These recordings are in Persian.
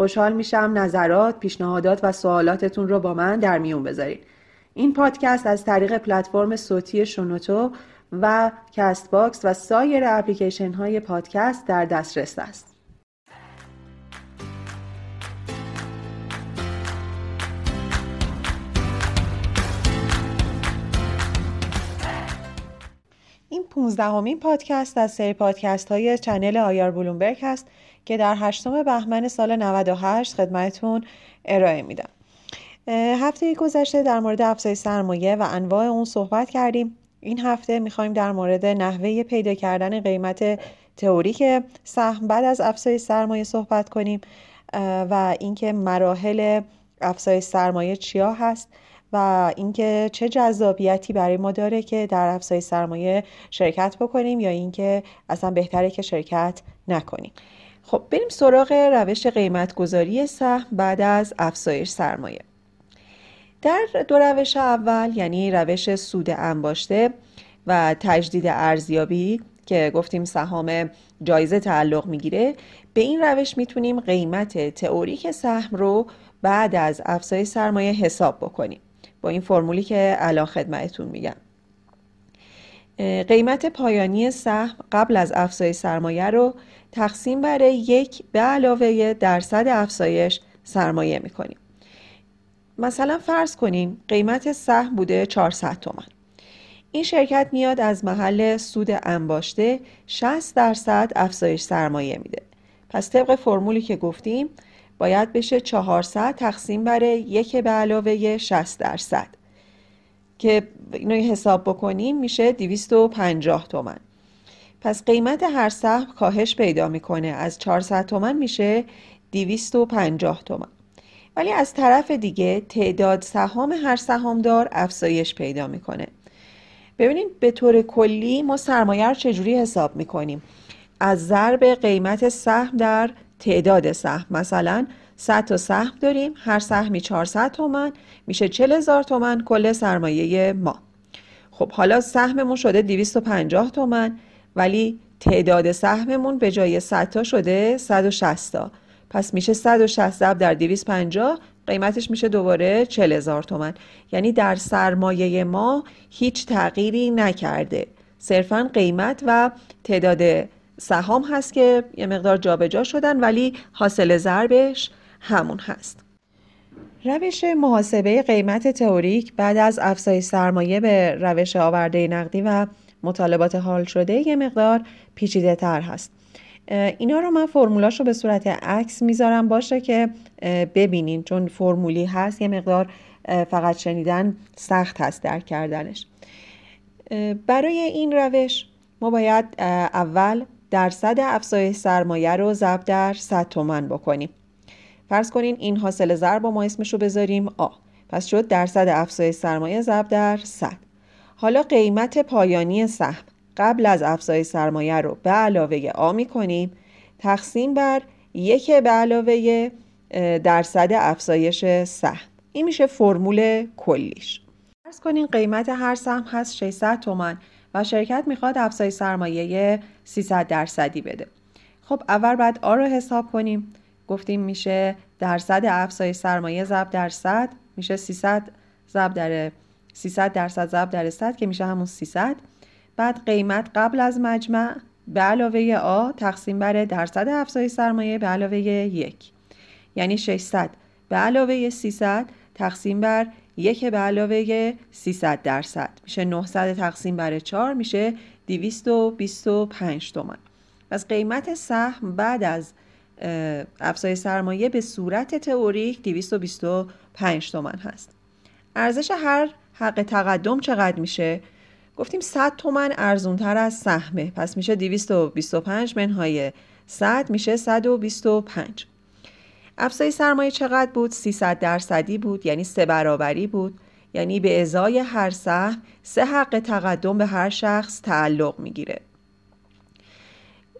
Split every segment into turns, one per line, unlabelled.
خوشحال میشم نظرات، پیشنهادات و سوالاتتون رو با من در میون بذارید. این پادکست از طریق پلتفرم صوتی شنوتو و کست باکس و سایر اپلیکیشن های پادکست در دسترس است. این پونزدهمین پادکست از سری پادکست های چنل آیار بلومبرگ هست که در هشتم بهمن سال 98 خدمتون ارائه میدم. هفته گذشته در مورد افزایش سرمایه و انواع اون صحبت کردیم. این هفته می‌خوایم در مورد نحوه پیدا کردن قیمت تئوریک سهم بعد از افزایش سرمایه صحبت کنیم و اینکه مراحل افزایش سرمایه چیا هست و اینکه چه جذابیتی برای ما داره که در افزایش سرمایه شرکت بکنیم یا اینکه اصلا بهتره که شرکت نکنیم. خب بریم سراغ روش قیمت گذاری سهم بعد از افزایش سرمایه. در دو روش اول یعنی روش سود انباشته و تجدید ارزیابی که گفتیم سهام جایزه تعلق می‌گیره به این روش می‌تونیم قیمت تئوریک سهم رو بعد از افزایش سرمایه حساب بکنیم. با این فرمولی که الان خدمتتون میگم. قیمت پایانی سهم قبل از افزایش سرمایه رو تقسیم بر یک به علاوه درصد افزایش سرمایه می‌کنیم. مثلا فرض کنیم قیمت سهم بوده 400 تومن این شرکت میاد از محل سود انباشته 60 درصد افزایش سرمایه میده. پس طبق فرمولی که گفتیم باید بشه 400 تقسیم بر یک به علاوه 60 درصد. که اینو حساب بکنیم میشه 250 تومن. پس قیمت هر سهم کاهش پیدا می‌کنه. از 400 تومن میشه 250 تومن. ولی از طرف دیگه تعداد سهام هر سهامدار افزایش پیدا می‌کنه. ببینید به طور کلی ما سرمایه رو چجوری حساب می‌کنیم؟ از ضرب قیمت سهم در تعداد سهم مثلا 100 تا سهم داریم. هر سهمی 400 تومن. میشه 40 هزار تومن کل سرمایه ما. خب حالا سهممون شده 250 تومن ولی تعداد سهممون به جای 100 تا شده 160 تا. پس میشه 160 ضرب در 250 قیمتش میشه دوباره 40 هزار تومن. یعنی در سرمایه ما هیچ تغییری نکرده. صرفا قیمت و تعداد سهام هست که یه مقدار جابجا شدن ولی حاصل ضربش همون هست. روش محاسبه قیمت تئوریک بعد از افزایش سرمایه به روش آورده نقدی و مطالبات حال شده یه مقدار پیچیده تر هست. اینا رو من فرمولاش رو به صورت عکس می‌ذارم. باشه که ببینین چون فرمولی هست یه مقدار فقط شنیدن سخت هست درک کردنش. برای این روش ما باید اول درصد افزایش سرمایه رو ضرب در 100 تومن بکنیم. فرض کنین این حاصل ضرب ما اسمش رو بذاریم آ. پس شد درصد افزایش سرمایه ضرب در 100 حالا قیمت پایانی سهم. قبل از افزایش سرمایه رو به علاوه آ می کنیم تقسیم بر یک به علاوه درصد افزایش سهم. این میشه فرمول کلیش. فرض کنین قیمت هر سهم هست 600 تومن و شرکت می‌خواد افزایش سرمایه 300 درصدی بده. خب اول بعد آ رو حساب کنیم. گفتیم میشه درصد افزایش سرمایه ضرب در 100 میشه 300 ضرب در 300 درصد ضرب در 100 که میشه همون 300 بعد قیمت قبل از مجمع به علاوه آ تقسیم بر درصد افزایش سرمایه به علاوه یک. یعنی 600 به علاوه 300 تقسیم بر یک به علاوه 300 درصد. میشه 900 تقسیم بر 4 میشه 225 تومن پس قیمت سهم بعد از افزایش سرمایه به صورت تئوریک 225 تومن هست. ارزش هر حق تقدم چقدر میشه؟ گفتیم 100 تومن ارزونتر از سهمه. پس میشه 225 منهای 100 میشه 125 افزایش سرمایه چقدر بود؟ 300 درصدی بود یعنی سه برابری بود. یعنی به ازای هر سهم سه حق تقدم به هر شخص تعلق می‌گیره.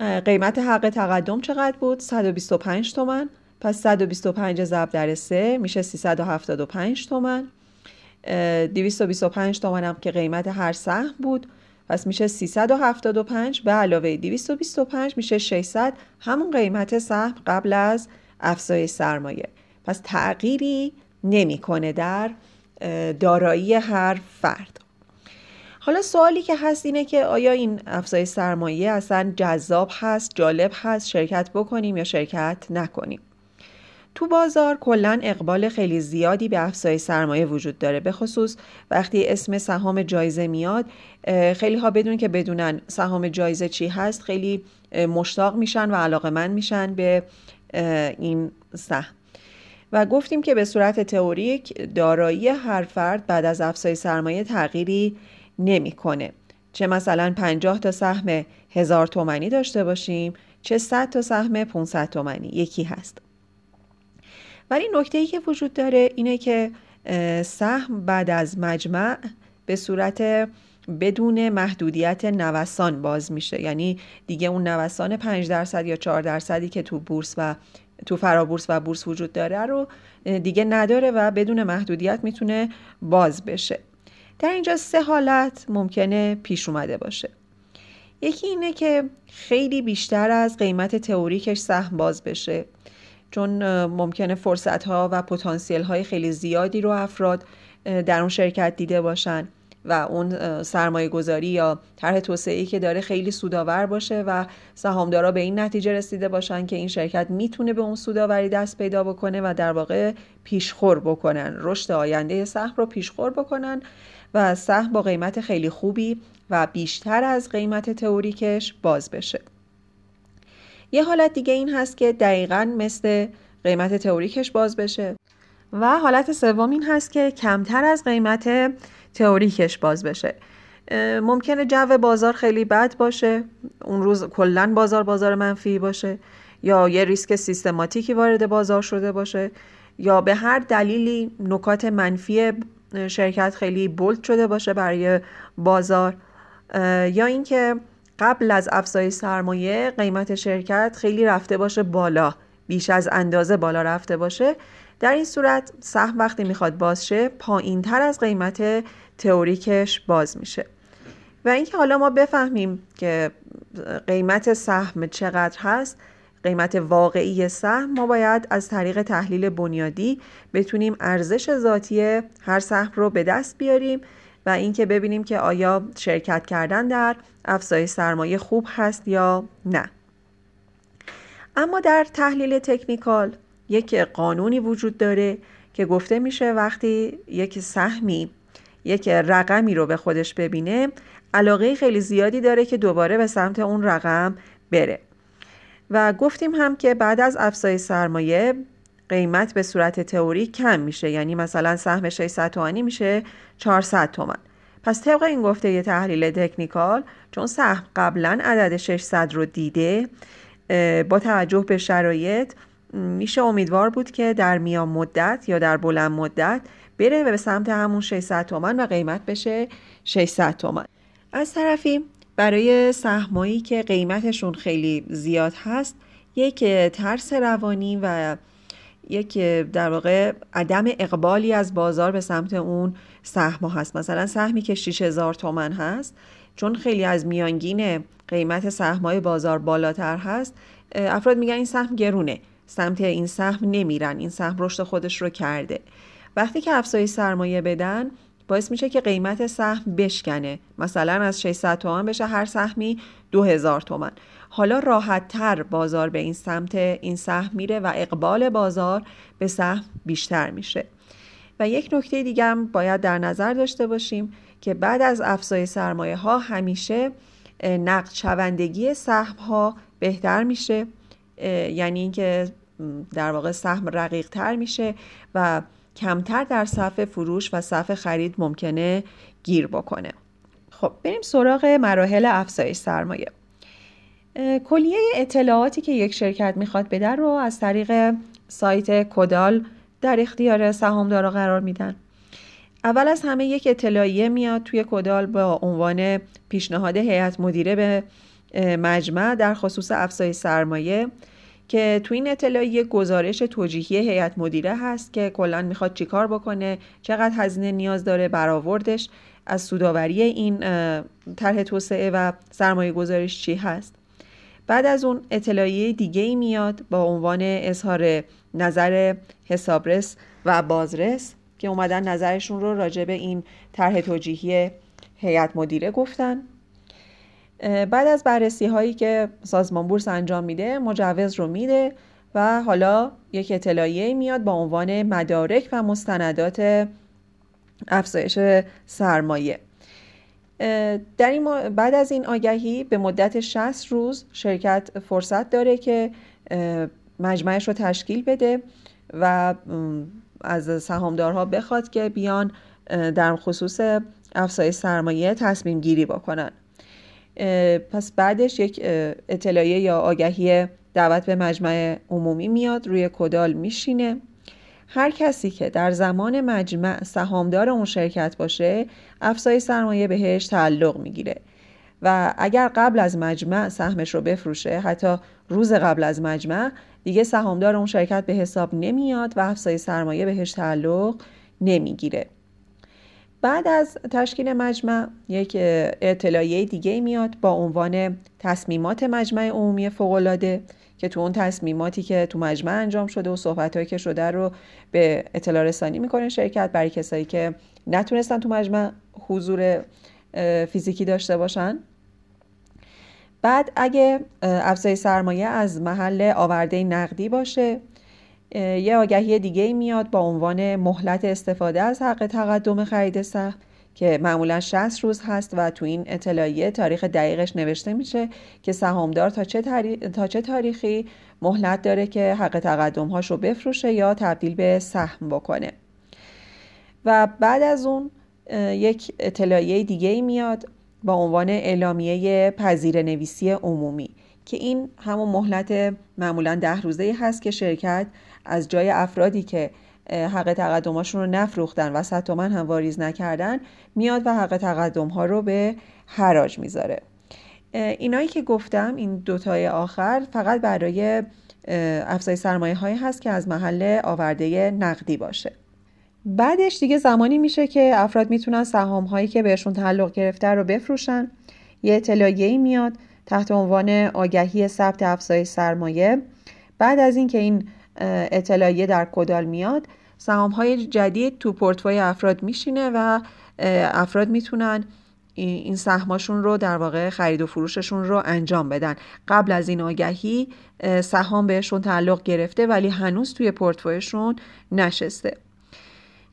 قیمت حق تقدم چقدر بود؟ 125 تومن پس 125 ضرب در 3 میشه 375 تومن 225 تومن هم که قیمت هر سهم بود. پس میشه 375 به علاوه 225 میشه 600 همون قیمت سهم قبل از افزایش سرمایه. پس تغییری نمی‌کنه در دارایی هر فرد. حالا سوالی که هست اینه که آیا این افزایش سرمایه اصلا جذاب هست جالب هست شرکت بکنیم یا شرکت نکنیم؟ تو بازار کلا اقبال خیلی زیادی به افزایش سرمایه وجود داره. به خصوص وقتی اسم سهام جایزه میاد خیلی ها بدون که بدونن سهام جایزه چی هست خیلی مشتاق میشن و علاقه میشن به این سهم. و گفتیم که به صورت تئوریک دارایی هر فرد بعد از افزایش سرمایه تغییری نمی‌کنه. چه مثلا 50 تا سهم هزار تومنی داشته باشیم چه 100 تا سهم 500 تومنی یکی هست. ولی نکته ای که وجود داره اینه که سهم بعد از مجمع به صورت بدون محدودیت نوسان باز میشه. یعنی دیگه اون نوسان 5 درصد یا 4 درصدی که تو بورس و تو فرابورس و بورس وجود داره رو دیگه نداره و بدون محدودیت می‌تونه باز بشه. در اینجا سه حالت ممکنه پیش اومده باشه. یکی اینه که خیلی بیشتر از قیمت تئوریکش سهم باز بشه چون ممکنه فرصت ها و پتانسیل های خیلی زیادی رو افراد در اون شرکت دیده باشن و اون سرمایه گذاری یا طرح توسعه که داره خیلی سودآور باشه و سهامدارا به این نتیجه رسیده باشن که این شرکت می‌تونه به اون سودآوری دست پیدا بکنه و در واقع پیشخور بکنن. رشد آینده سهم رو پیشخور بکنن. و سهم با قیمت خیلی خوبی و بیشتر از قیمت تئوریکش باز بشه. یه حالت دیگه این هست که دقیقا مثل قیمت تئوریکش باز بشه. و حالت سوم این هست که کمتر از قیمت تئوریکش باز بشه. ممکنه جو بازار خیلی بد باشه. اون روز کلا بازار بازار منفی باشه. یا یه ریسک سیستماتیکی وارد بازار شده باشه. یا به هر دلیلی نکات منفی شرکت خیلی بولد شده باشه برای بازار یا اینکه قبل از افزایش سرمایه قیمت شرکت خیلی رفته باشه بالا بیش از اندازه بالا رفته باشه. در این صورت سهم وقتی می‌خواد باز شه پایین تر از قیمت تئوریکش باز میشه. و اینکه حالا ما بفهمیم که قیمت سهم چقدر هست قیمت واقعی سهم ما باید از طریق تحلیل بنیادی بتونیم ارزش ذاتی هر سهم رو به دست بیاریم و اینکه ببینیم که آیا شرکت کردن در افزایش سرمایه خوب هست یا نه. اما در تحلیل تکنیکال یک قانونی وجود داره که گفته میشه وقتی یک سهمی یک رقمی رو به خودش ببینه علاقه خیلی زیادی داره که دوباره به سمت اون رقم بره. و گفتیم هم که بعد از افزایش سرمایه قیمت به صورت تئوری کم میشه. یعنی مثلا سهم 600 تومانی میشه 400 تومن پس طبق این گفته یه تحلیل تکنیکال چون سهم قبلا عدد 600 رو دیده با توجه به شرایط میشه امیدوار بود که در میان مدت یا در بلند مدت بره و به سمت همون 600 تومن و قیمت بشه 600 تومن از طرفی برای سهمایی که قیمتشون خیلی زیاد هست یک ترس روانی و یک در واقع عدم اقبالی از بازار به سمت اون سهم هست. مثلا سهمی که 6000 تومن هست چون خیلی از میانگین قیمت سهمای بازار بالاتر هست افراد میگن این سهم گرونه. سمت این سهم نمیرن. این سهم رشد خودش رو کرده. وقتی که افزایش سرمایه بدن باعث میشه که قیمت سهم بشکنه. مثلا از 600 تومن بشه هر سهمی 2000 تومن حالا راحت تر بازار به این سمت این سهم میره و اقبال بازار به سهم بیشتر میشه. و یک نکته دیگه هم باید در نظر داشته باشیم که بعد از افزایش سرمایه ها همیشه نقد شوندگی سهم ها بهتر میشه. یعنی اینکه در واقع سهم رقیق تر میشه و کمتر در صف فروش و صف خرید ممکنه گیر بکنه. خب بریم سراغ مراحل افزایش سرمایه. کلیه اطلاعاتی که یک شرکت می‌خواد بده رو از طریق سایت کدال در اختیار سهامدارا قرار میدن. اول از همه یک اطلاعیه میاد توی کدال با عنوان پیشنهاد هیئت مدیره به مجمع در خصوص افزایش سرمایه. که تو این اطلاعیه گزارش توجیهی هیئت مدیره هست که کلا می‌خواد چیکار بکنه چقدر هزینه نیاز داره برآوردش از سوداوری این طرح توسعه و سرمایه گذارش چی هست. بعد از اون اطلاعیه دیگه ای میاد با عنوان اظهار نظر حسابرس و بازرس که اومدن نظرشون رو راجع به این طرح توجیهی هیئت مدیره گفتن. بعد از بررسی هایی که سازمان بورس انجام میده مجوز رو میده و حالا یک اطلاعیه میاد با عنوان مدارک و مستندات افزایش سرمایه. در این بعد از این آگهی به مدت 60 روز شرکت فرصت داره که مجمعش رو تشکیل بده و از سهامدارها بخواد که بیان در خصوص افزایش سرمایه تصمیم گیری بکنن. پس بعدش یک اطلاعیه یا آگهی دعوت به مجمع عمومی میاد روی کدال میشینه. هر کسی که در زمان مجمع سهامدار اون شرکت باشه افزایش سرمایه بهش تعلق می‌گیره. و اگر قبل از مجمع سهمش رو بفروشه حتی روز قبل از مجمع دیگه سهامدار اون شرکت به حساب نمیاد و افزایش سرمایه بهش تعلق نمی‌گیره. بعد از تشکیل مجمع یک اطلاعیه دیگه میاد با عنوان تصمیمات مجمع عمومی فوقالعاده که تو اون تصمیماتی که تو مجمع انجام شده و صحبتهایی که شده رو به اطلاع رسانی می‌کنه شرکت برای کسایی که نتونستن تو مجمع حضور فیزیکی داشته باشن. بعد اگه افزایش سرمایه از محل آورده نقدی باشه یه آگهی دیگه میاد با عنوان مهلت استفاده از حق تقدم خرید سهم که معمولا 60 روز هست و تو این اطلاعیه تاریخ دقیقش نوشته میشه که سهامدار تا چه, تا چه تاریخی مهلت داره که حق تقدم هاش رو بفروشه یا تبدیل به سهم بکنه. و بعد از اون یک اطلاعیه دیگه میاد با عنوان اعلامیه پذیر نویسی عمومی که این همون مهلت معمولا ده روزه هست که شرکت از جای افرادی که حق تقدماشون رو نفروختن و صد تومن هم واریز نکردن میاد و حق تقدم ها رو به حراج می‌ذاره. اینایی که گفتم این دوتای آخر فقط برای افزای سرمایه هایی هست که از محل آورده نقدی باشه. بعدش دیگه زمانی میشه که افراد می‌تونن سهام هایی که بهشون تعلق گرفته رو بفروشن. یه اطلاعیه میاد تحت عنوان آگهی ثبت افزایش سرمایه. بعد از اینکه این اطلاعیه در کدال میاد. سهام های جدید تو پورتفوی افراد میشینه و افراد می‌تونن این سهماشون رو در واقع خرید و فروششون رو انجام بدن. قبل از این آگهی سهام بهشون تعلق گرفته ولی هنوز توی پورتفویشون نشسته.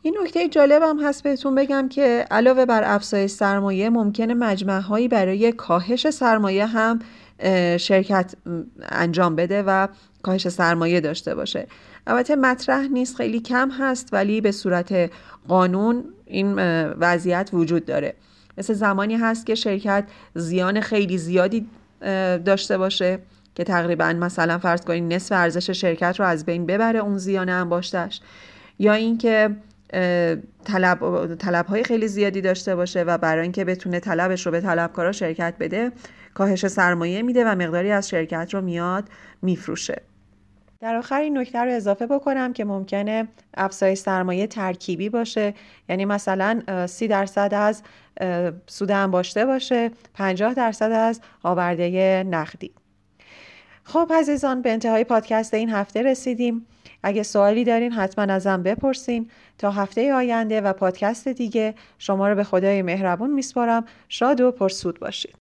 این نکته جالبم هست بهتون بگم که علاوه بر افزایش سرمایه ممکنه مجمع هایی برای کاهش سرمایه هم شرکت انجام بده و کاهش سرمایه داشته باشه. البته مطرح نیست خیلی کم هست ولی به صورت قانون این وضعیت وجود داره. مثل زمانی هست که شرکت زیان خیلی زیادی داشته باشه که تقریبا مثلا فرض کنید نصف ارزش شرکت رو از بین ببره اون زیان انباشتش یا اینکه طلب طلب های خیلی زیادی داشته باشه و برای اینکه بتونه طلبش رو به طلبکارا شرکت بده کاهش سرمایه میده و مقداری از شرکت رو میاد میفروشه. در آخر این نکته رو اضافه بکنم که ممکنه افزایش سرمایه ترکیبی باشه. یعنی مثلا 30 درصد از سود انباشته باشه 50 درصد از آورده نقدی. خب عزیزان به انتهای پادکست این هفته رسیدیم. اگه سوالی دارین حتما ازم بپرسین. تا هفته آینده و پادکست دیگه شما رو به خدای مهربون میسپارم. شاد و پرسود باشید.